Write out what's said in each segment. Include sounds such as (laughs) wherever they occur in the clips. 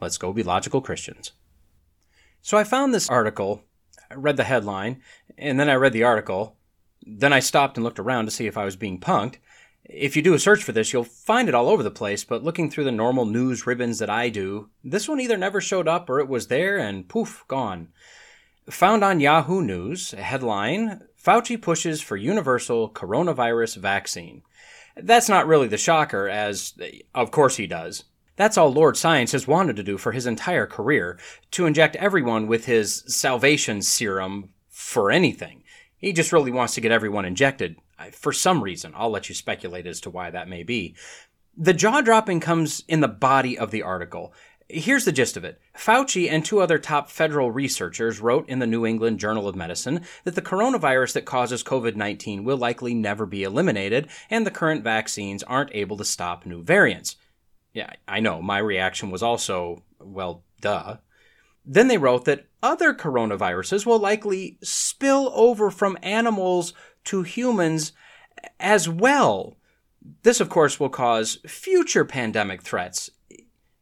Let's go be logical Christians. So I found this article, I read the headline, and then I read the article. Then I stopped and looked around to see if I was being punked. If you do a search for this, you'll find it all over the place, but looking through the normal news ribbons that I do, this one either never showed up or it was there and poof, gone. Found on Yahoo News, a headline Fauci pushes for universal coronavirus vaccine. That's not really the shocker, as of course he does. That's all Lord Science has wanted to do for his entire career to inject everyone with his salvation serum for anything. He just really wants to get everyone injected for some reason. I'll let you speculate as to why that may be. The jaw dropping comes in the body of the article. Here's the gist of it. Fauci and two other top federal researchers wrote in the New England Journal of Medicine that the coronavirus that causes COVID 19 will likely never be eliminated, and the current vaccines aren't able to stop new variants. Yeah, I know. My reaction was also, well, duh. Then they wrote that other coronaviruses will likely spill over from animals to humans as well. This, of course, will cause future pandemic threats.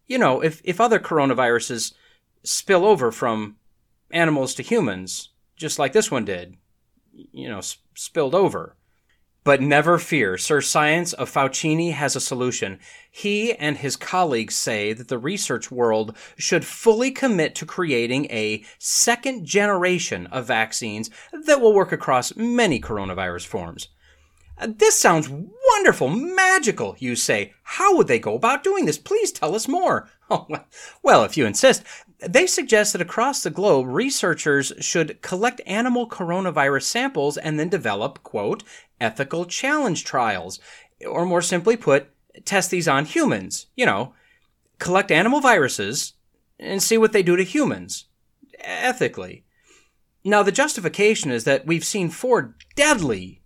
You know, if, if other coronaviruses spill over from animals to humans, just like this one did, you know, spilled over. But never fear, Sir Science of Faucini has a solution. He and his colleagues say that the research world should fully commit to creating a second generation of vaccines that will work across many coronavirus forms. This sounds wonderful, magical, you say. How would they go about doing this? Please tell us more. (laughs) Oh, well, if you insist, they suggest that across the globe, researchers should collect animal coronavirus samples and then develop, quote, ethical challenge trials. Or more simply put, test these on humans. You know, collect animal viruses and see what they do to humans. Ethically. Now, the justification is that we've seen four deadly,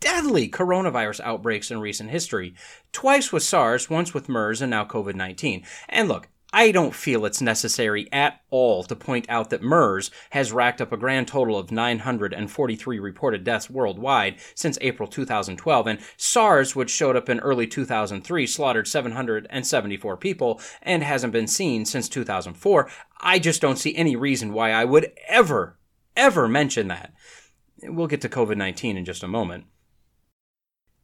deadly coronavirus outbreaks in recent history. Twice with SARS, once with MERS, and now COVID 19. And look, I don't feel it's necessary at all to point out that MERS has racked up a grand total of 943 reported deaths worldwide since April 2012, and SARS, which showed up in early 2003, slaughtered 774 people and hasn't been seen since 2004. I just don't see any reason why I would ever, ever mention that. We'll get to COVID 19 in just a moment.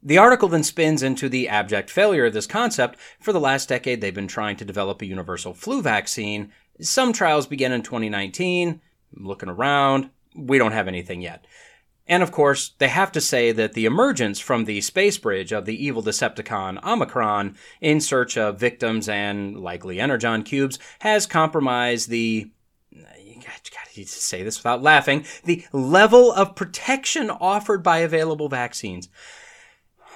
The article then spins into the abject failure of this concept. For the last decade, they've been trying to develop a universal flu vaccine. Some trials began in 2019. I'm looking around, we don't have anything yet. And of course, they have to say that the emergence from the space bridge of the evil Decepticon Omicron in search of victims and likely Energon cubes has compromised the you gotta say this without laughing the level of protection offered by available vaccines.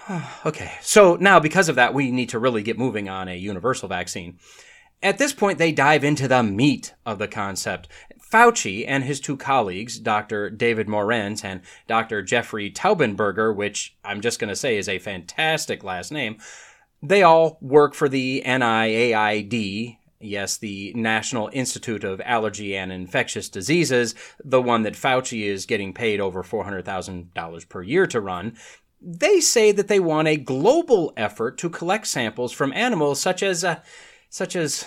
(sighs) okay, so now because of that, we need to really get moving on a universal vaccine. At this point, they dive into the meat of the concept. Fauci and his two colleagues, Dr. David Morens and Dr. Jeffrey Taubenberger, which I'm just going to say is a fantastic last name, they all work for the NIAID, yes, the National Institute of Allergy and Infectious Diseases, the one that Fauci is getting paid over $400,000 per year to run they say that they want a global effort to collect samples from animals such as uh, such as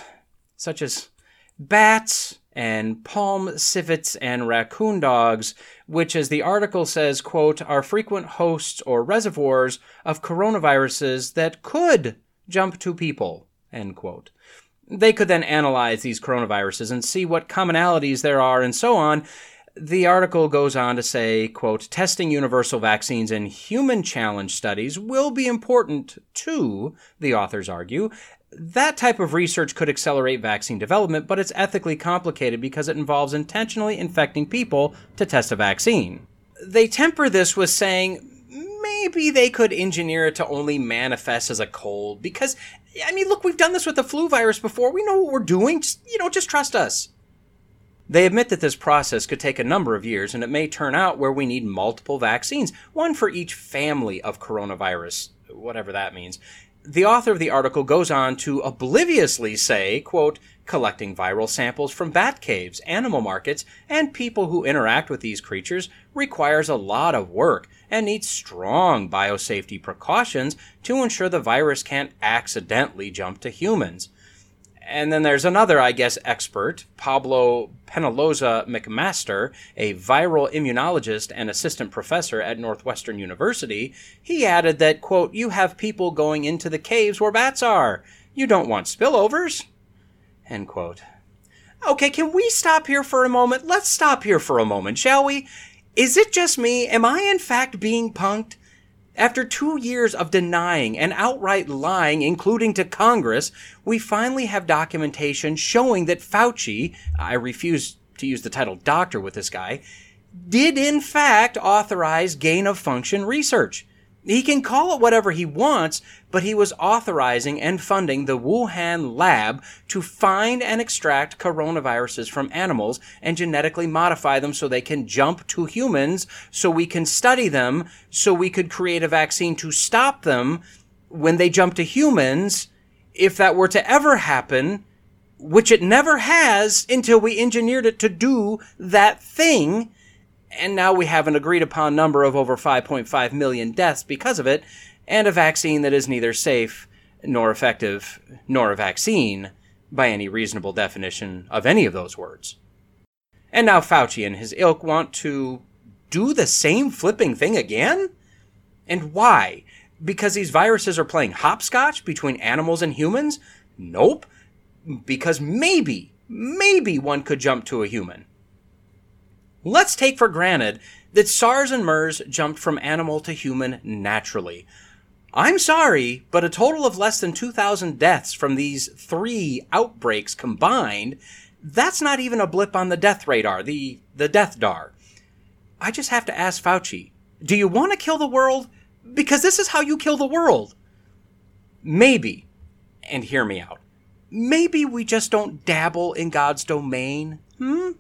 such as bats and palm civets and raccoon dogs which as the article says quote are frequent hosts or reservoirs of coronaviruses that could jump to people end quote. They could then analyze these coronaviruses and see what commonalities there are and so on the article goes on to say, quote, testing universal vaccines in human challenge studies will be important too, the authors argue. That type of research could accelerate vaccine development, but it's ethically complicated because it involves intentionally infecting people to test a vaccine. They temper this with saying maybe they could engineer it to only manifest as a cold because I mean, look, we've done this with the flu virus before. We know what we're doing. Just, you know, just trust us. They admit that this process could take a number of years and it may turn out where we need multiple vaccines, one for each family of coronavirus, whatever that means. The author of the article goes on to obliviously say, quote, collecting viral samples from bat caves, animal markets, and people who interact with these creatures requires a lot of work and needs strong biosafety precautions to ensure the virus can't accidentally jump to humans. And then there's another, I guess, expert, Pablo Penaloza MacMaster, a viral immunologist and assistant professor at Northwestern University. He added that, quote, you have people going into the caves where bats are. You don't want spillovers. End quote. Okay, can we stop here for a moment? Let's stop here for a moment, shall we? Is it just me? Am I in fact being punked? After two years of denying and outright lying, including to Congress, we finally have documentation showing that Fauci, I refuse to use the title doctor with this guy, did in fact authorize gain of function research. He can call it whatever he wants, but he was authorizing and funding the Wuhan lab to find and extract coronaviruses from animals and genetically modify them so they can jump to humans, so we can study them, so we could create a vaccine to stop them when they jump to humans. If that were to ever happen, which it never has until we engineered it to do that thing, and now we have an agreed upon number of over 5.5 million deaths because of it, and a vaccine that is neither safe nor effective nor a vaccine by any reasonable definition of any of those words. And now Fauci and his ilk want to do the same flipping thing again? And why? Because these viruses are playing hopscotch between animals and humans? Nope. Because maybe, maybe one could jump to a human. Let's take for granted that SARS and MERS jumped from animal to human naturally. I'm sorry, but a total of less than 2,000 deaths from these three outbreaks combined, that's not even a blip on the death radar, the, the death dar. I just have to ask Fauci, do you want to kill the world? Because this is how you kill the world. Maybe, and hear me out, maybe we just don't dabble in God's domain, hmm?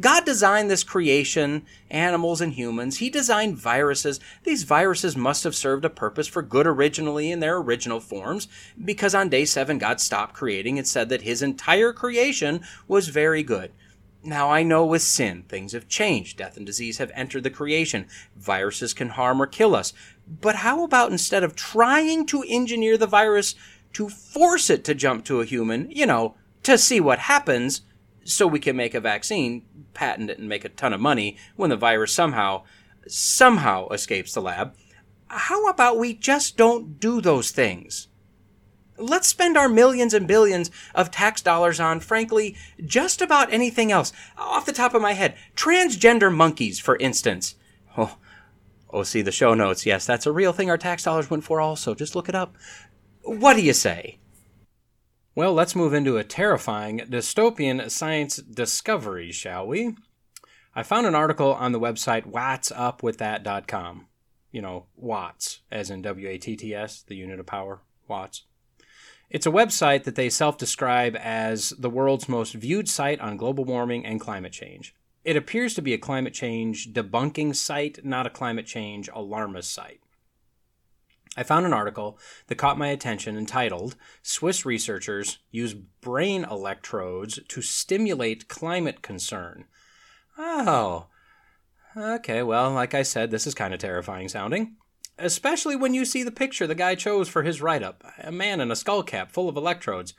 God designed this creation, animals and humans. He designed viruses. These viruses must have served a purpose for good originally in their original forms, because on day seven, God stopped creating and said that his entire creation was very good. Now, I know with sin, things have changed. Death and disease have entered the creation. Viruses can harm or kill us. But how about instead of trying to engineer the virus to force it to jump to a human, you know, to see what happens, so we can make a vaccine, patent it, and make a ton of money when the virus somehow, somehow escapes the lab. How about we just don't do those things? Let's spend our millions and billions of tax dollars on, frankly, just about anything else. Off the top of my head, transgender monkeys, for instance. Oh, oh, see the show notes. Yes, that's a real thing our tax dollars went for, also. Just look it up. What do you say? Well, let's move into a terrifying dystopian science discovery, shall we? I found an article on the website wattsupwiththat.com. You know, watts, as in W A T T S, the unit of power, watts. It's a website that they self describe as the world's most viewed site on global warming and climate change. It appears to be a climate change debunking site, not a climate change alarmist site. I found an article that caught my attention entitled Swiss Researchers Use Brain Electrodes to Stimulate Climate Concern. Oh, okay, well, like I said, this is kind of terrifying sounding. Especially when you see the picture the guy chose for his write up a man in a skull cap full of electrodes.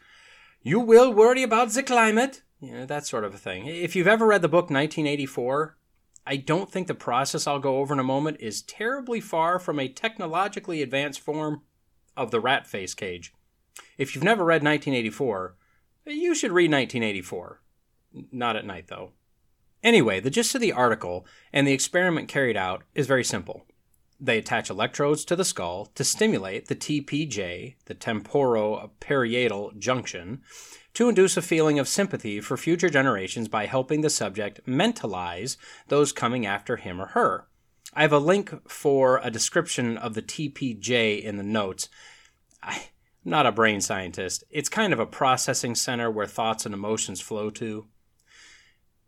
You will worry about the climate? You know, that sort of a thing. If you've ever read the book 1984, I don't think the process I'll go over in a moment is terribly far from a technologically advanced form of the rat face cage. If you've never read 1984, you should read 1984. Not at night, though. Anyway, the gist of the article and the experiment carried out is very simple. They attach electrodes to the skull to stimulate the TPJ, the temporoparietal junction, to induce a feeling of sympathy for future generations by helping the subject mentalize those coming after him or her. I have a link for a description of the TPJ in the notes. I'm not a brain scientist. It's kind of a processing center where thoughts and emotions flow to.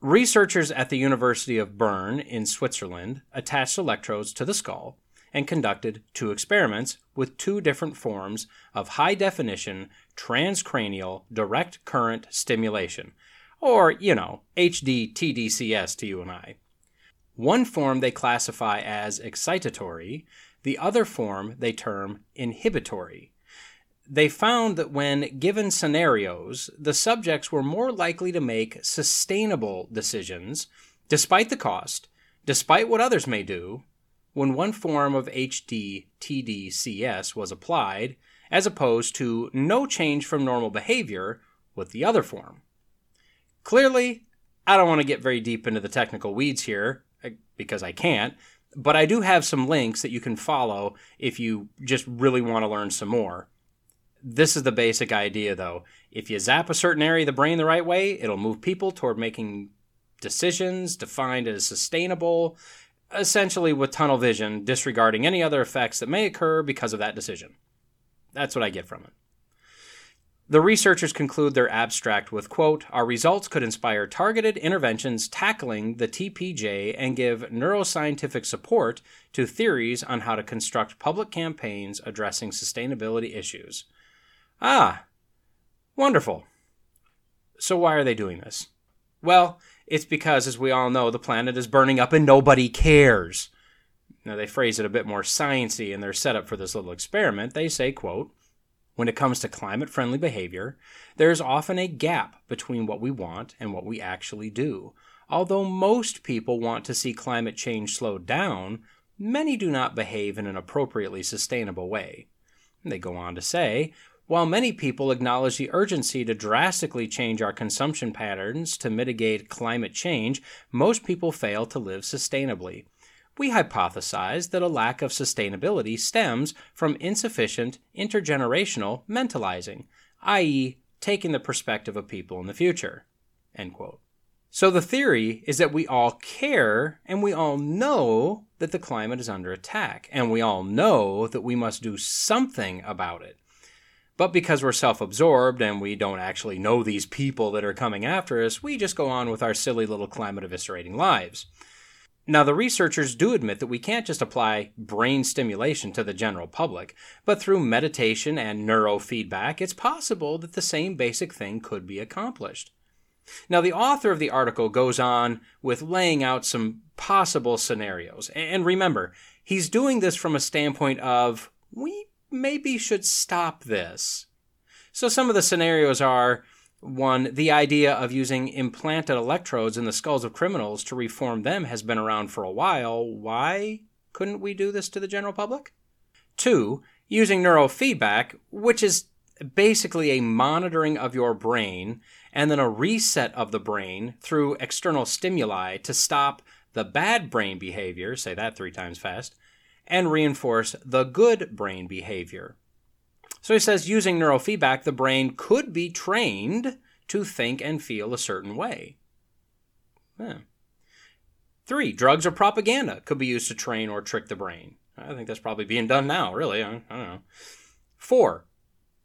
Researchers at the University of Bern in Switzerland attached electrodes to the skull and conducted two experiments with two different forms of high definition transcranial direct current stimulation, or, you know, HD TDCS to you and I. One form they classify as excitatory, the other form they term inhibitory. They found that when given scenarios, the subjects were more likely to make sustainable decisions, despite the cost, despite what others may do, when one form of HD TDCS was applied, as opposed to no change from normal behavior with the other form. Clearly, I don't want to get very deep into the technical weeds here eh, because I can't, but I do have some links that you can follow if you just really want to learn some more. This is the basic idea though. If you zap a certain area of the brain the right way, it'll move people toward making decisions defined as sustainable, essentially with tunnel vision, disregarding any other effects that may occur because of that decision. That's what I get from it. The researchers conclude their abstract with quote, "Our results could inspire targeted interventions tackling the TPJ and give neuroscientific support to theories on how to construct public campaigns addressing sustainability issues." Ah, wonderful. So why are they doing this? Well, it's because as we all know, the planet is burning up and nobody cares. Now they phrase it a bit more sciency in their setup for this little experiment. They say, quote, when it comes to climate friendly behavior, there is often a gap between what we want and what we actually do. Although most people want to see climate change slowed down, many do not behave in an appropriately sustainable way. They go on to say, while many people acknowledge the urgency to drastically change our consumption patterns to mitigate climate change, most people fail to live sustainably we hypothesize that a lack of sustainability stems from insufficient intergenerational mentalizing, i.e., taking the perspective of people in the future. So the theory is that we all care and we all know that the climate is under attack, and we all know that we must do something about it. But because we're self absorbed and we don't actually know these people that are coming after us, we just go on with our silly little climate eviscerating lives. Now, the researchers do admit that we can't just apply brain stimulation to the general public, but through meditation and neurofeedback, it's possible that the same basic thing could be accomplished. Now, the author of the article goes on with laying out some possible scenarios. And remember, he's doing this from a standpoint of we maybe should stop this. So, some of the scenarios are one, the idea of using implanted electrodes in the skulls of criminals to reform them has been around for a while. Why couldn't we do this to the general public? Two, using neurofeedback, which is basically a monitoring of your brain and then a reset of the brain through external stimuli to stop the bad brain behavior, say that three times fast, and reinforce the good brain behavior. So he says using neurofeedback, the brain could be trained to think and feel a certain way. Yeah. Three, drugs or propaganda could be used to train or trick the brain. I think that's probably being done now, really. I don't know. Four,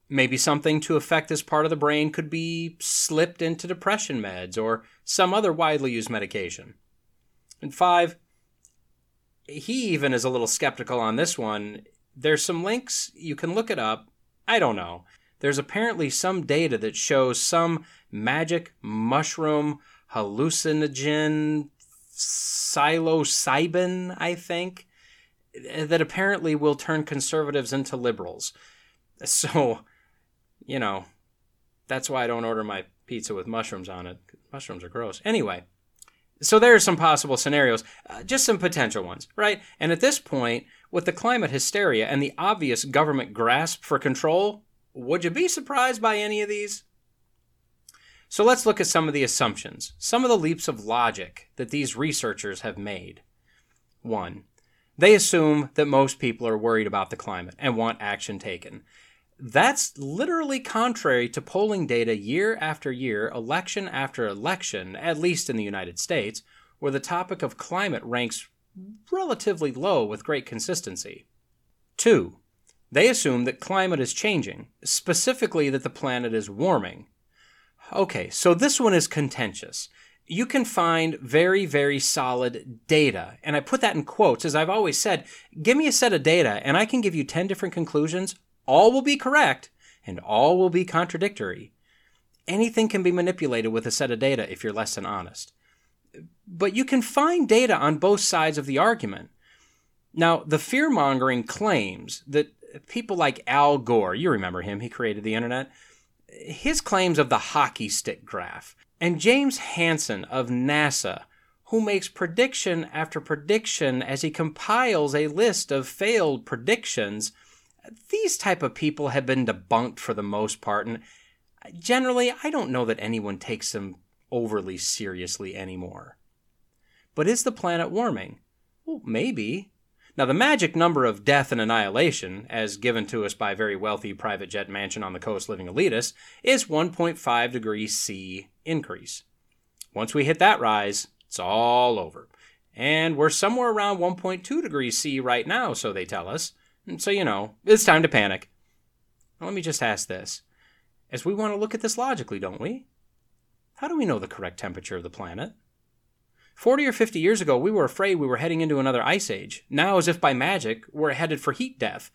maybe something to affect this part of the brain could be slipped into depression meds or some other widely used medication. And five, he even is a little skeptical on this one. There's some links, you can look it up. I don't know. There's apparently some data that shows some magic mushroom hallucinogen psilocybin, I think, that apparently will turn conservatives into liberals. (laughs) So, you know, that's why I don't order my pizza with mushrooms on it. Mushrooms are gross. Anyway, so there are some possible scenarios, uh, just some potential ones, right? And at this point, with the climate hysteria and the obvious government grasp for control, would you be surprised by any of these? So let's look at some of the assumptions, some of the leaps of logic that these researchers have made. 1. They assume that most people are worried about the climate and want action taken. That's literally contrary to polling data year after year, election after election, at least in the United States, where the topic of climate ranks relatively low with great consistency. Two, they assume that climate is changing, specifically that the planet is warming. Okay, so this one is contentious. You can find very, very solid data, and I put that in quotes, as I've always said give me a set of data, and I can give you 10 different conclusions. All will be correct, and all will be contradictory. Anything can be manipulated with a set of data if you're less than honest. But you can find data on both sides of the argument. Now, the fear mongering claims that people like Al Gore, you remember him, he created the internet, his claims of the hockey stick graph, and James Hansen of NASA, who makes prediction after prediction as he compiles a list of failed predictions. These type of people have been debunked for the most part, and generally, I don't know that anyone takes them overly seriously anymore. But is the planet warming? Well, maybe. Now, the magic number of death and annihilation, as given to us by very wealthy private jet mansion on the coast living elitists, is 1.5 degrees C increase. Once we hit that rise, it's all over. And we're somewhere around 1.2 degrees C right now, so they tell us. So, you know, it's time to panic. Let me just ask this. As we want to look at this logically, don't we? How do we know the correct temperature of the planet? 40 or 50 years ago, we were afraid we were heading into another ice age. Now, as if by magic, we're headed for heat death.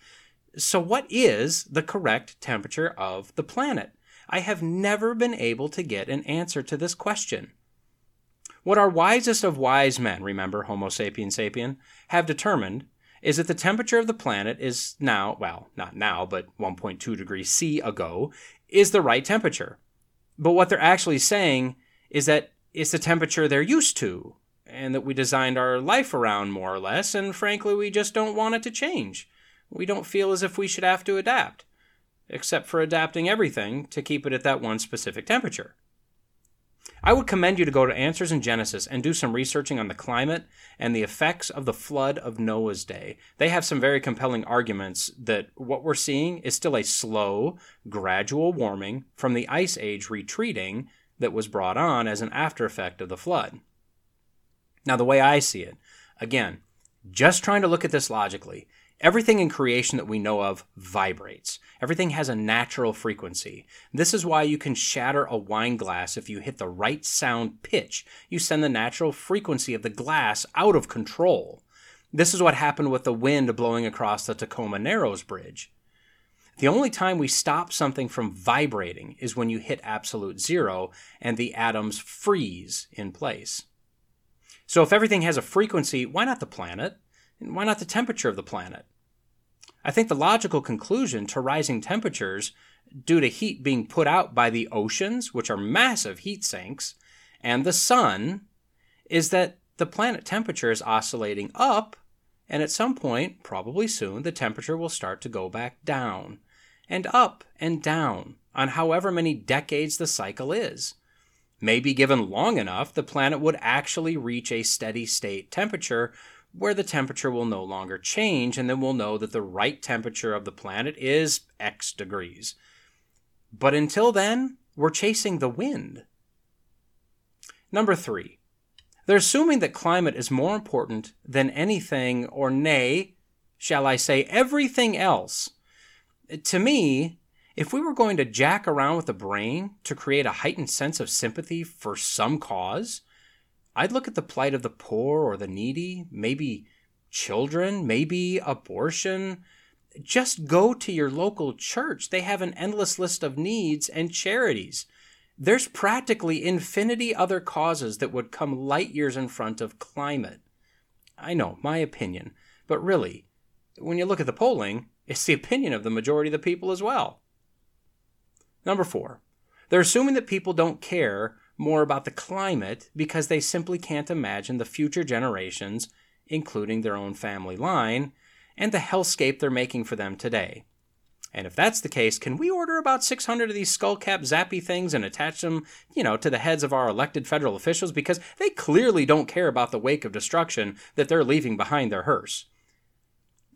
So, what is the correct temperature of the planet? I have never been able to get an answer to this question. What our wisest of wise men, remember Homo sapiens sapien, have determined is that the temperature of the planet is now, well, not now, but 1.2 degrees C ago, is the right temperature. But what they're actually saying is that it's the temperature they're used to and that we designed our life around more or less, and frankly, we just don't want it to change. We don't feel as if we should have to adapt, except for adapting everything to keep it at that one specific temperature. I would commend you to go to Answers in Genesis and do some researching on the climate and the effects of the flood of Noah's day. They have some very compelling arguments that what we're seeing is still a slow, gradual warming from the ice age retreating that was brought on as an after effect of the flood. Now, the way I see it, again, just trying to look at this logically, everything in creation that we know of vibrates. Everything has a natural frequency. This is why you can shatter a wine glass if you hit the right sound pitch. You send the natural frequency of the glass out of control. This is what happened with the wind blowing across the Tacoma Narrows Bridge. The only time we stop something from vibrating is when you hit absolute zero and the atoms freeze in place. So if everything has a frequency, why not the planet? And why not the temperature of the planet? I think the logical conclusion to rising temperatures due to heat being put out by the oceans, which are massive heat sinks, and the sun, is that the planet temperature is oscillating up, and at some point, probably soon, the temperature will start to go back down and up and down on however many decades the cycle is. Maybe given long enough, the planet would actually reach a steady state temperature where the temperature will no longer change, and then we'll know that the right temperature of the planet is X degrees. But until then, we're chasing the wind. Number three, they're assuming that climate is more important than anything, or nay, shall I say, everything else to me, if we were going to jack around with the brain to create a heightened sense of sympathy for some cause, I'd look at the plight of the poor or the needy, maybe children, maybe abortion. Just go to your local church. They have an endless list of needs and charities. There's practically infinity other causes that would come light years in front of climate. I know, my opinion, but really, when you look at the polling, (laughs) it's the opinion of the majority of the people as well. Number four, they're assuming that people don't care more about the climate because they simply can't imagine the future generations, including their own family line, and the hellscape they're making for them today. And if that's the case, can we order about 600 of these skullcap zappy things and attach them, you know, to the heads of our elected federal officials because they clearly don't care about the wake of destruction that they're leaving behind their hearse?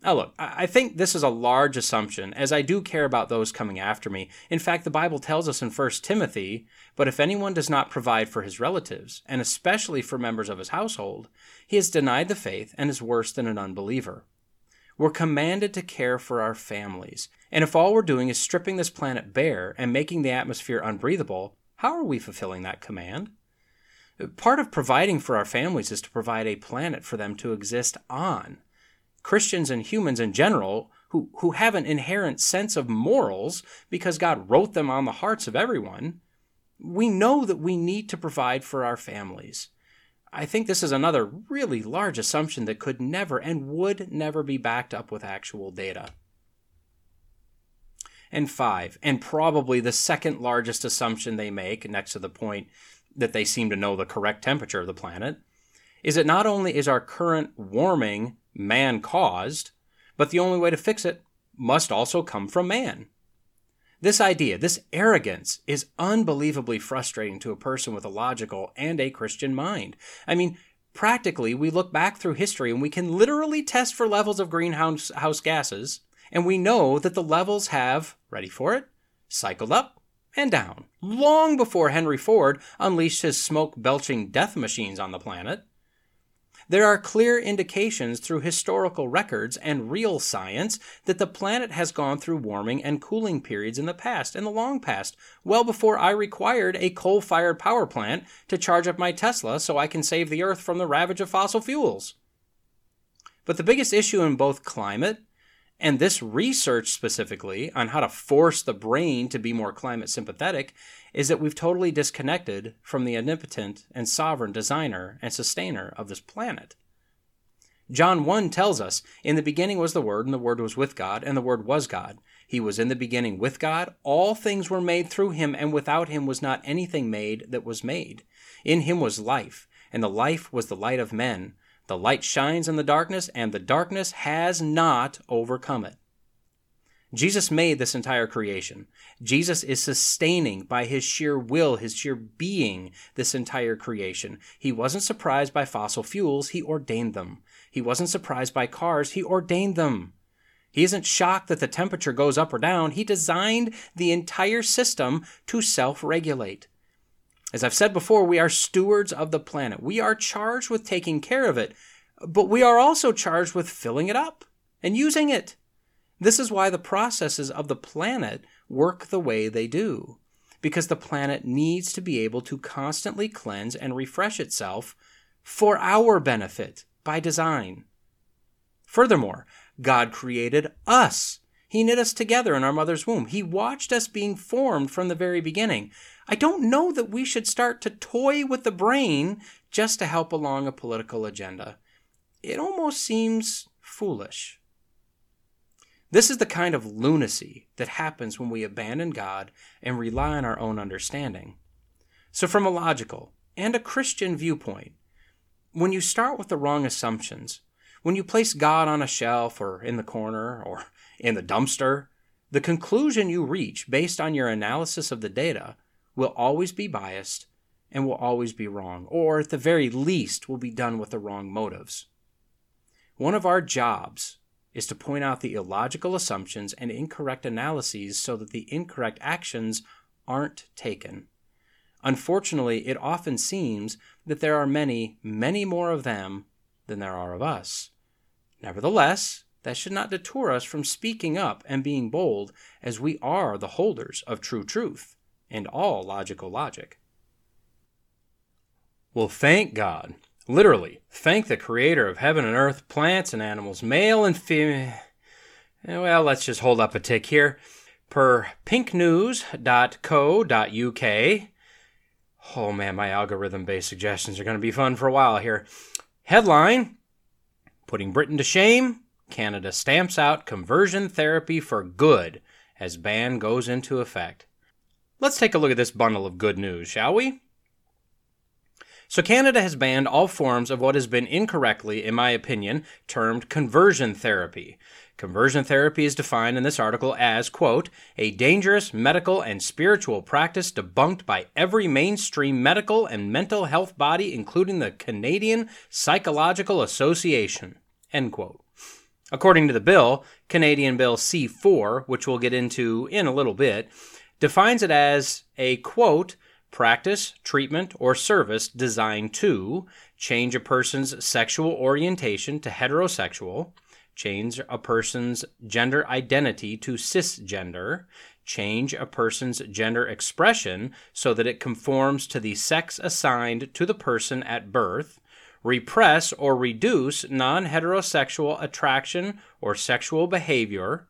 Now, look, I think this is a large assumption, as I do care about those coming after me. In fact, the Bible tells us in 1 Timothy, but if anyone does not provide for his relatives, and especially for members of his household, he has denied the faith and is worse than an unbeliever. We're commanded to care for our families, and if all we're doing is stripping this planet bare and making the atmosphere unbreathable, how are we fulfilling that command? Part of providing for our families is to provide a planet for them to exist on. Christians and humans in general who, who have an inherent sense of morals because God wrote them on the hearts of everyone, we know that we need to provide for our families. I think this is another really large assumption that could never and would never be backed up with actual data. And five, and probably the second largest assumption they make, next to the point that they seem to know the correct temperature of the planet, is that not only is our current warming man caused, but the only way to fix it must also come from man. This idea, this arrogance, is unbelievably frustrating to a person with a logical and a Christian mind. I mean, practically, we look back through history and we can literally test for levels of greenhouse gases, and we know that the levels have, ready for it, cycled up and down, long before Henry Ford unleashed his smoke belching death machines on the planet. There are clear indications through historical records and real science that the planet has gone through warming and cooling periods in the past, in the long past, well before I required a coal fired power plant to charge up my Tesla so I can save the Earth from the ravage of fossil fuels. But the biggest issue in both climate and this research specifically on how to force the brain to be more climate sympathetic is that we've totally disconnected from the omnipotent and sovereign designer and sustainer of this planet. John 1 tells us, In the beginning was the Word, and the Word was with God, and the Word was God. He was in the beginning with God. All things were made through him, and without him was not anything made that was made. In him was life, and the life was the light of men. The light shines in the darkness, and the darkness has not overcome it. Jesus made this entire creation. Jesus is sustaining by his sheer will, his sheer being, this entire creation. He wasn't surprised by fossil fuels, he ordained them. He wasn't surprised by cars, he ordained them. He isn't shocked that the temperature goes up or down, he designed the entire system to self regulate. As I've said before, we are stewards of the planet. We are charged with taking care of it, but we are also charged with filling it up and using it. This is why the processes of the planet work the way they do, because the planet needs to be able to constantly cleanse and refresh itself for our benefit by design. Furthermore, God created us. He knit us together in our mother's womb. He watched us being formed from the very beginning. I don't know that we should start to toy with the brain just to help along a political agenda. It almost seems foolish. This is the kind of lunacy that happens when we abandon God and rely on our own understanding. So, from a logical and a Christian viewpoint, when you start with the wrong assumptions, when you place God on a shelf or in the corner or in the dumpster, the conclusion you reach based on your analysis of the data will always be biased and will always be wrong, or at the very least, will be done with the wrong motives. One of our jobs is to point out the illogical assumptions and incorrect analyses so that the incorrect actions aren't taken. Unfortunately, it often seems that there are many, many more of them than there are of us. Nevertheless, that should not deter us from speaking up and being bold, as we are the holders of true truth and all logical logic. Well, thank God Literally, thank the creator of heaven and earth, plants and animals, male and female. Well, let's just hold up a tick here. Per pinknews.co.uk. Oh man, my algorithm based suggestions are going to be fun for a while here. Headline Putting Britain to shame. Canada stamps out conversion therapy for good as ban goes into effect. Let's take a look at this bundle of good news, shall we? So, Canada has banned all forms of what has been incorrectly, in my opinion, termed conversion therapy. Conversion therapy is defined in this article as, quote, a dangerous medical and spiritual practice debunked by every mainstream medical and mental health body, including the Canadian Psychological Association, end quote. According to the bill, Canadian Bill C4, which we'll get into in a little bit, defines it as a quote, practice, treatment, or service designed to change a person's sexual orientation to heterosexual, change a person's gender identity to cisgender, change a person's gender expression so that it conforms to the sex assigned to the person at birth, repress or reduce non heterosexual attraction or sexual behavior,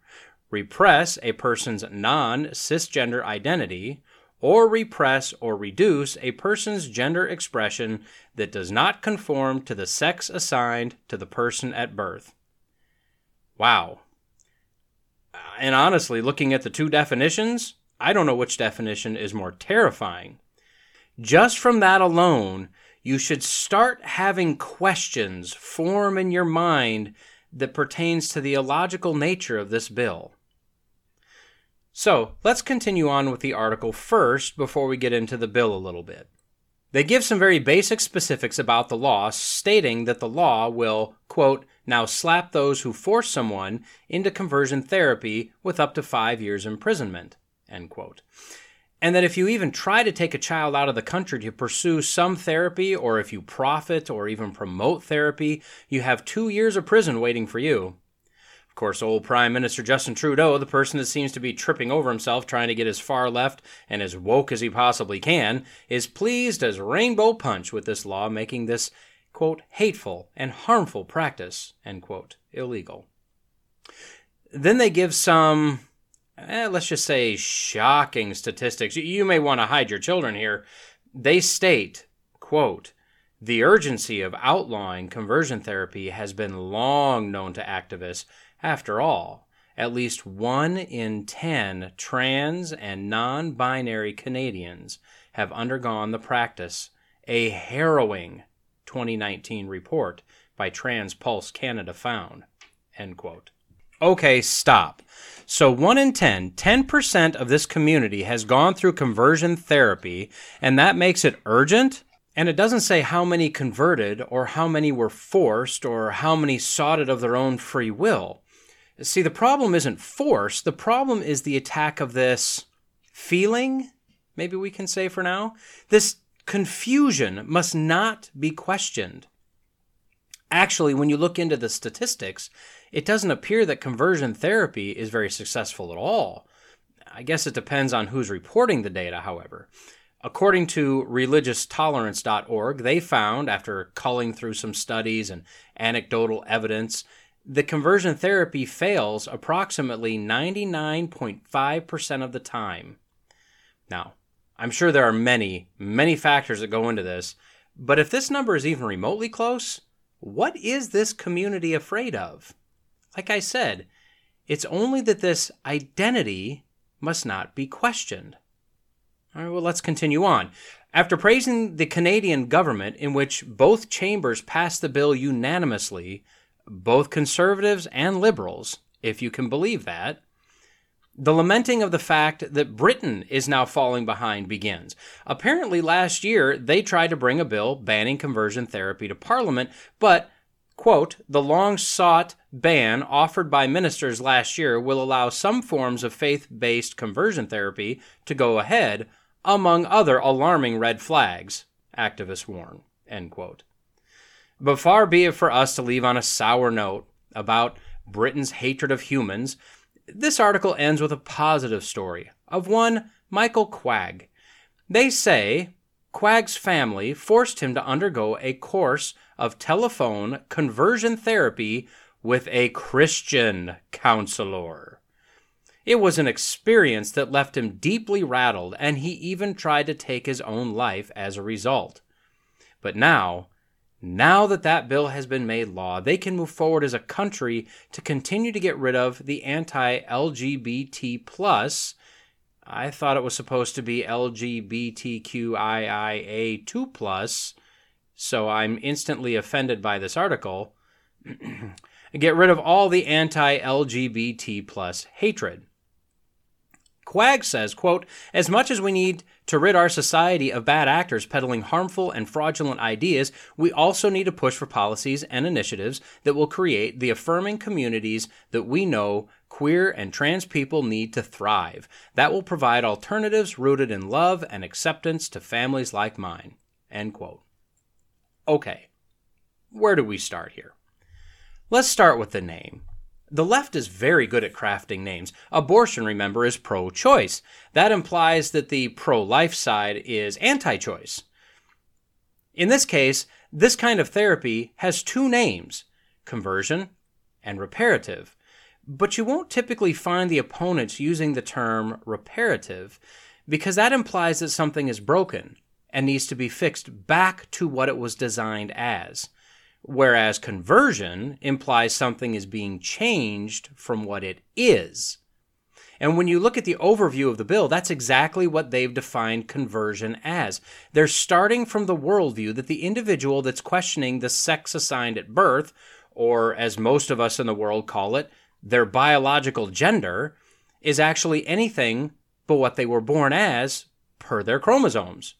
repress a person's non cisgender identity, or repress or reduce a person's gender expression that does not conform to the sex assigned to the person at birth. Wow. And honestly, looking at the two definitions, I don't know which definition is more terrifying. Just from that alone, you should start having questions form in your mind that pertains to the illogical nature of this bill. So let's continue on with the article first before we get into the bill a little bit. They give some very basic specifics about the law, stating that the law will, quote, now slap those who force someone into conversion therapy with up to five years imprisonment, end quote. And that if you even try to take a child out of the country to pursue some therapy, or if you profit or even promote therapy, you have two years of prison waiting for you Of course, old Prime Minister Justin Trudeau, the person that seems to be tripping over himself trying to get as far left and as woke as he possibly can, is pleased as rainbow punch with this law making this, quote, hateful and harmful practice, end quote, illegal. Then they give some, eh, let's just say, shocking statistics. You may want to hide your children here. They state, quote, the urgency of outlawing conversion therapy has been long known to activists after all, at least one in 10 trans and non binary Canadians have undergone the practice, a harrowing 2019 report by Trans Pulse Canada found. End quote. Okay, stop. So, 1 in 10, 10% of this community has gone through conversion therapy, and that makes it urgent? And it doesn't say how many converted, or how many were forced, or how many sought it of their own free will. See, the problem isn't force, the problem is the attack of this feeling, maybe we can say for now. This confusion must not be questioned. Actually, when you look into the statistics, it doesn't appear that conversion therapy is very successful at all. I guess it depends on who's reporting the data, however. According to religioustolerance.org, they found, after culling through some studies and anecdotal evidence, the conversion therapy fails approximately 99.5% of the time. Now, I'm sure there are many, many factors that go into this, but if this number is even remotely close, what is this community afraid of? Like I said, it's only that this identity must not be questioned. All right, well, let's continue on. After praising the Canadian government, in which both chambers passed the bill unanimously, both conservatives and liberals, if you can believe that, the lamenting of the fact that Britain is now falling behind begins. Apparently, last year they tried to bring a bill banning conversion therapy to Parliament, but, quote, the long sought ban offered by ministers last year will allow some forms of faith based conversion therapy to go ahead, among other alarming red flags, activists warn, end quote. But far be it for us to leave on a sour note about Britain's hatred of humans. This article ends with a positive story of one Michael Quagg. They say Quagg's family forced him to undergo a course of telephone conversion therapy with a Christian counselor. It was an experience that left him deeply rattled, and he even tried to take his own life as a result. But now, now that that bill has been made law, they can move forward as a country to continue to get rid of the anti-LGBT plus. I thought it was supposed to be LGBTQIIA2 plus, so I'm instantly offended by this article. (clears throat) get rid of all the anti-LGBT plus hatred. Quag says, quote, As much as we need to rid our society of bad actors peddling harmful and fraudulent ideas, we also need to push for policies and initiatives that will create the affirming communities that we know queer and trans people need to thrive. That will provide alternatives rooted in love and acceptance to families like mine. End quote. Okay, where do we start here? Let's start with the name. The left is very good at crafting names. Abortion, remember, is pro choice. That implies that the pro life side is anti choice. In this case, this kind of therapy has two names conversion and reparative. But you won't typically find the opponents using the term reparative because that implies that something is broken and needs to be fixed back to what it was designed as whereas conversion implies something is being changed from what it is. And when you look at the overview of the bill, that's exactly what they've defined conversion as. They're starting from the worldview that the individual that's questioning the sex assigned at birth, or as most of us in the world call it, their biological gender, is actually anything but what they were born as per their chromosomes.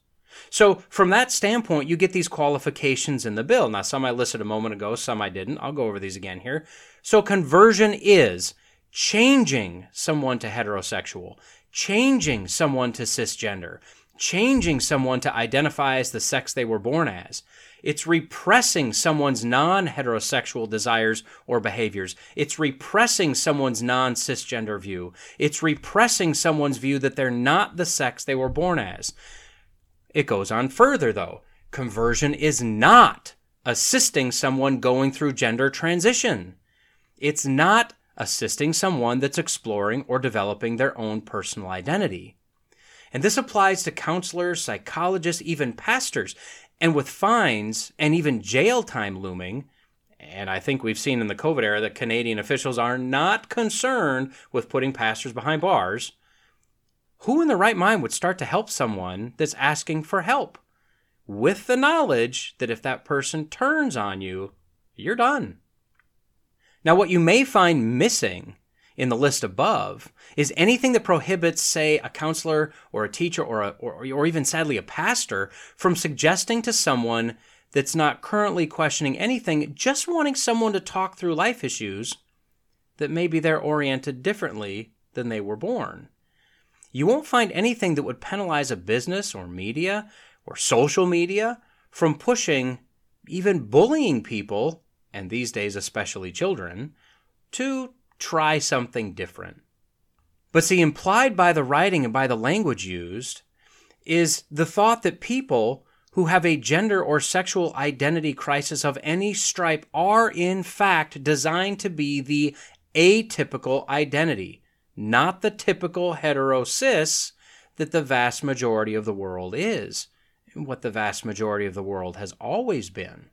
So, from that standpoint, you get these qualifications in the bill. Now, some I listed a moment ago, some I didn't. I'll go over these again here. So, conversion is changing someone to heterosexual, changing someone to cisgender, changing someone to identify as the sex they were born as. It's repressing someone's non heterosexual desires or behaviors. It's repressing someone's non cisgender view. It's repressing someone's view that they're not the sex they were born as. It goes on further, though. Conversion is not assisting someone going through gender transition. It's not assisting someone that's exploring or developing their own personal identity. And this applies to counselors, psychologists, even pastors. And with fines and even jail time looming, and I think we've seen in the COVID era that Canadian officials are not concerned with putting pastors behind bars, who in the right mind would start to help someone that's asking for help with the knowledge that if that person turns on you, you're done? Now, what you may find missing in the list above is anything that prohibits, say, a counselor or a teacher or, a, or, or even sadly a pastor from suggesting to someone that's not currently questioning anything, just wanting someone to talk through life issues that maybe they're oriented differently than they were born. You won't find anything that would penalize a business or media or social media from pushing, even bullying people, and these days especially children, to try something different. But see, implied by the writing and by the language used is the thought that people who have a gender or sexual identity crisis of any stripe are, in fact, designed to be the atypical identity not the typical hetero cis that the vast majority of the world is, and what the vast majority of the world has always been.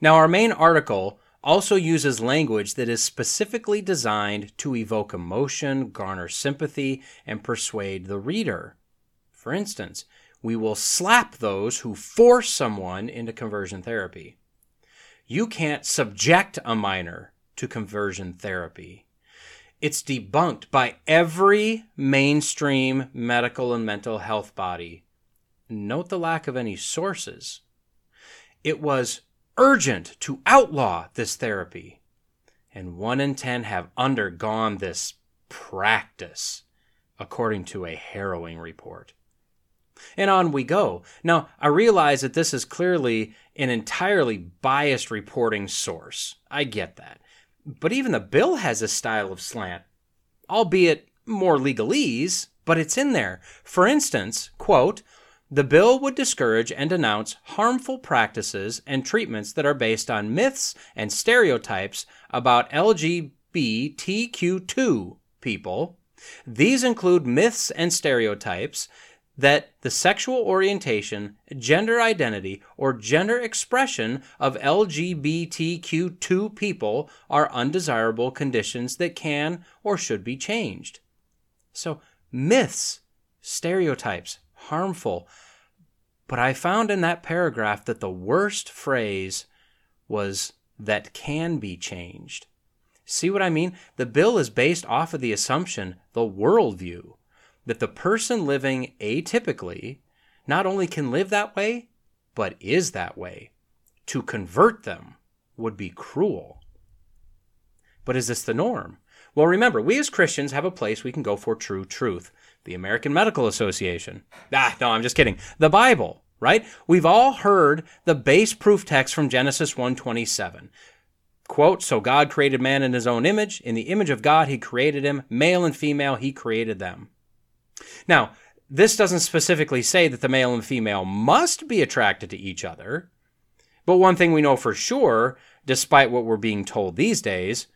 Now, our main article also uses language that is specifically designed to evoke emotion, garner sympathy, and persuade the reader. For instance, we will slap those who force someone into conversion therapy. You can't subject a minor to conversion therapy. It's debunked by every mainstream medical and mental health body. Note the lack of any sources. It was urgent to outlaw this therapy, and one in ten have undergone this practice, according to a harrowing report. And on we go. Now, I realize that this is clearly an entirely biased reporting source. I get that. But even the bill has a style of slant, albeit more legalese, but it's in there. For instance, quote, the bill would discourage and denounce harmful practices and treatments that are based on myths and stereotypes about LGBTQ2 people. These include myths and stereotypes that the sexual orientation, gender identity, or gender expression of LGBTQ2 people are undesirable conditions that can or should be changed. So, myths, stereotypes, harmful. But I found in that paragraph that the worst phrase was that can be changed. See what I mean? The bill is based off of the assumption, the worldview, that the person living atypically not only can live that way, but is that way. To convert them would be cruel. But is this the norm? Well, remember, we as Christians have a place we can go for true truth the American Medical Association. Ah, no, I'm just kidding. The Bible, right? We've all heard the base proof text from Genesis 1:27. Quote, so God created man in his own image, in the image of God he created him, male and female he created them. Now, this doesn't specifically say that the male and female must be attracted to each other, but one thing we know for sure, despite what we're being told these days,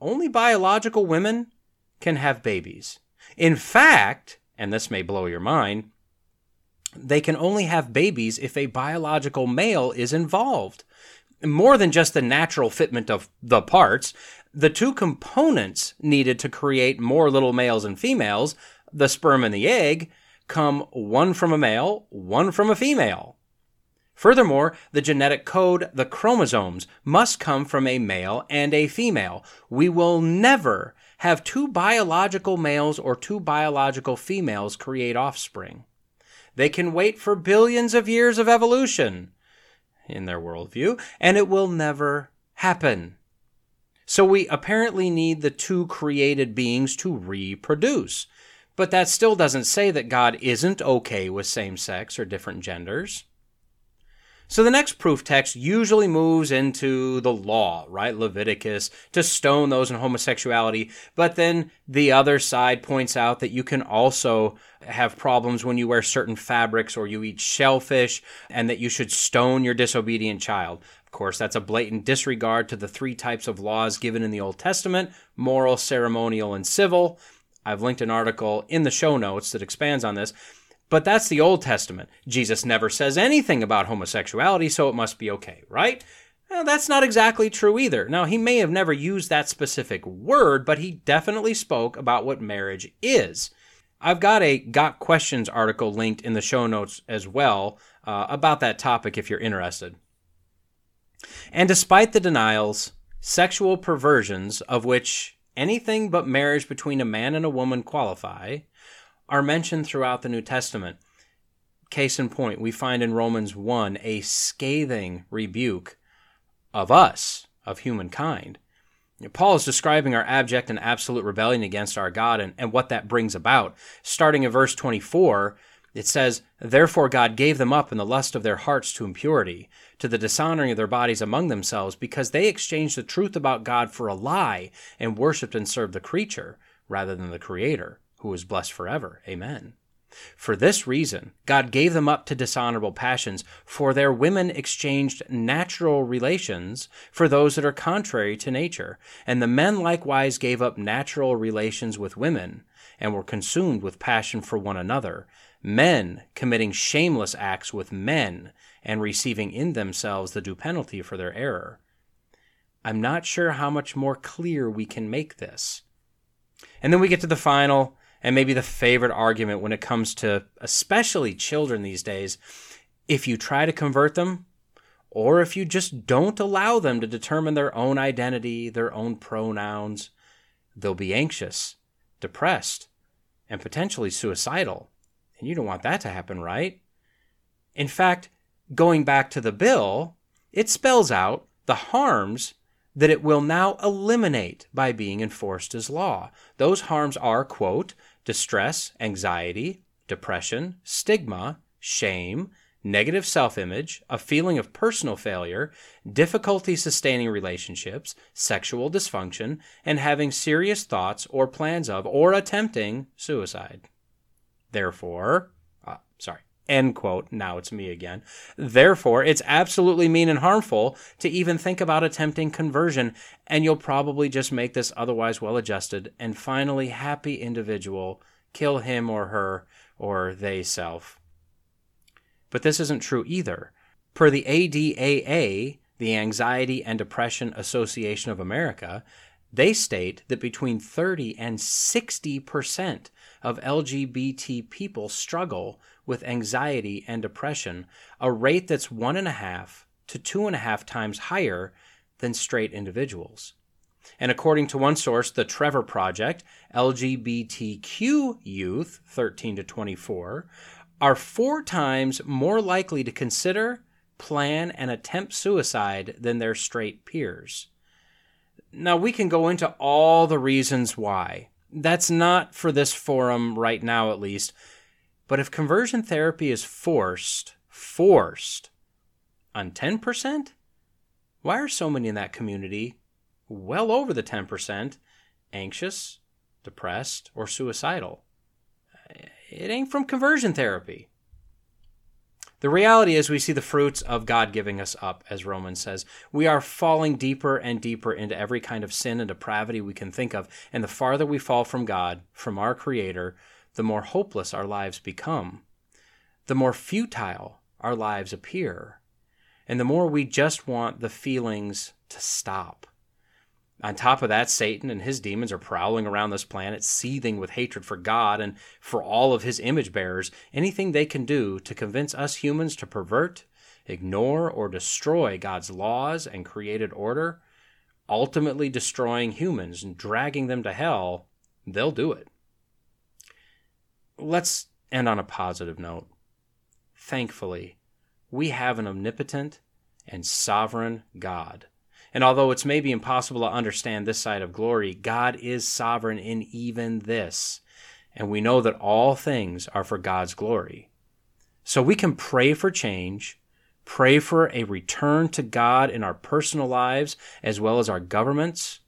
only biological women can have babies. In fact, and this may blow your mind, they can only have babies if a biological male is involved. More than just the natural fitment of the parts, the two components needed to create more little males and females, the sperm and the egg, come one from a male, one from a female. Furthermore, the genetic code, the chromosomes, must come from a male and a female. We will never have two biological males or two biological females create offspring. They can wait for billions of years of evolution, in their worldview, and it will never happen. So we apparently need the two created beings to reproduce. But that still doesn't say that God isn't okay with same sex or different genders. So the next proof text usually moves into the law, right? Leviticus, to stone those in homosexuality. But then the other side points out that you can also have problems when you wear certain fabrics or you eat shellfish, and that you should stone your disobedient child. Of course, that's a blatant disregard to the three types of laws given in the Old Testament moral, ceremonial, and civil. I've linked an article in the show notes that expands on this. But that's the Old Testament. Jesus never says anything about homosexuality, so it must be okay, right? Well, that's not exactly true either. Now, he may have never used that specific word, but he definitely spoke about what marriage is. I've got a Got Questions article linked in the show notes as well uh, about that topic if you're interested. And despite the denials, sexual perversions, of which anything but marriage between a man and a woman qualify, are mentioned throughout the New Testament. Case in point, we find in Romans 1 a scathing rebuke of us, of humankind. Paul is describing our abject and absolute rebellion against our God and, and what that brings about. Starting in verse 24, it says, Therefore God gave them up in the lust of their hearts to impurity, to the dishonoring of their bodies among themselves, because they exchanged the truth about God for a lie, and worshipped and served the creature rather than the Creator who is blessed forever. Amen. For this reason, God gave them up to dishonorable passions, for their women exchanged natural relations for those that are contrary to nature. And the men likewise gave up natural relations with women, and were consumed with passion for one another, men committing shameless acts with men, and receiving in themselves the due penalty for their error. I'm not sure how much more clear we can make this. And then we get to the final and maybe the favorite argument when it comes to especially children these days. If you try to convert them, or if you just don't allow them to determine their own identity, their own pronouns, they'll be anxious, depressed, and potentially suicidal. And you don't want that to happen, right? In fact, going back to the bill, it spells out the harms that it will now eliminate by being enforced as law. Those harms are, quote, distress, anxiety, depression, stigma, shame, negative self image, a feeling of personal failure, difficulty sustaining relationships, sexual dysfunction, and having serious thoughts or plans of or attempting suicide. Therefore, uh, sorry, end quote, now it's me again. Therefore, it's absolutely mean and harmful to even think about attempting conversion, and you'll probably just make this otherwise well adjusted and finally happy individual kill him or her or they self. But this isn't true either. Per the ADAA, the Anxiety and Depression Association of America, they state that between 30 and 60 percent of LGBT people struggle with anxiety and depression, a rate that's one and a half to two and a half times higher than straight individuals. And according to one source, the Trevor Project, LGBTQ youth, 13 to 24, are four times more likely to consider, plan, and attempt suicide than their straight peers. Now, we can go into all the reasons why. That's not for this forum right now, at least. But if conversion therapy is forced, forced on 10%, why are so many in that community, well over the 10%, anxious, depressed, or suicidal? It ain't from conversion therapy. The reality is, we see the fruits of God giving us up, as Romans says. We are falling deeper and deeper into every kind of sin and depravity we can think of. And the farther we fall from God, from our Creator, the more hopeless our lives become, the more futile our lives appear, and the more we just want the feelings to stop. On top of that, Satan and his demons are prowling around this planet, seething with hatred for God and for all of his image bearers. Anything they can do to convince us humans to pervert, ignore, or destroy God's laws and created order, ultimately destroying humans and dragging them to hell, they'll do it. Let's end on a positive note. Thankfully, we have an omnipotent and sovereign God and although it's maybe impossible to understand this side of glory, God is sovereign in even this. And we know that all things are for God's glory. So we can pray for change, pray for a return to God in our personal lives as well as our governments.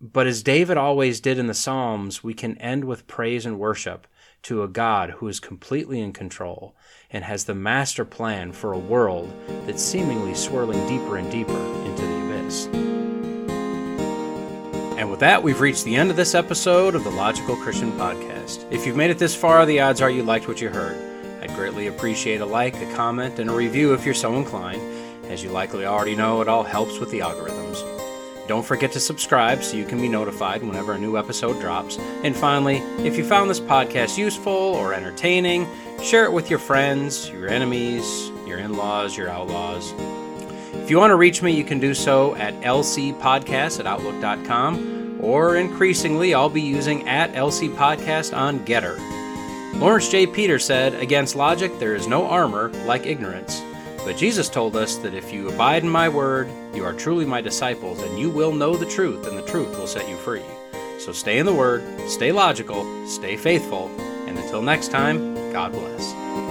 But as David always did in the Psalms, we can end with praise and worship to a God who is completely in control and has the master plan for a world that's seemingly swirling deeper and deeper into the abyss. And with that, we've reached the end of this episode of the Logical Christian Podcast. If you've made it this far, the odds are you liked what you heard. I'd greatly appreciate a like, a comment, and a review if you're so inclined. As you likely already know, it all helps with the algorithms. Don't forget to subscribe so you can be notified whenever a new episode drops. And finally, if you found this podcast useful or entertaining, share it with your friends, your enemies, your in laws, your outlaws. If you want to reach me, you can do so at lcpodcast at outlook.com, or increasingly, I'll be using at lcpodcast on GETTR. Laurence J. Peter said, Against logic, there is no armor like ignorance. But Jesus told us that if you abide in my word, you are truly my disciples, and you will know the truth, and the truth will set you free. So stay in the word, stay logical, stay faithful, and until next time, God bless.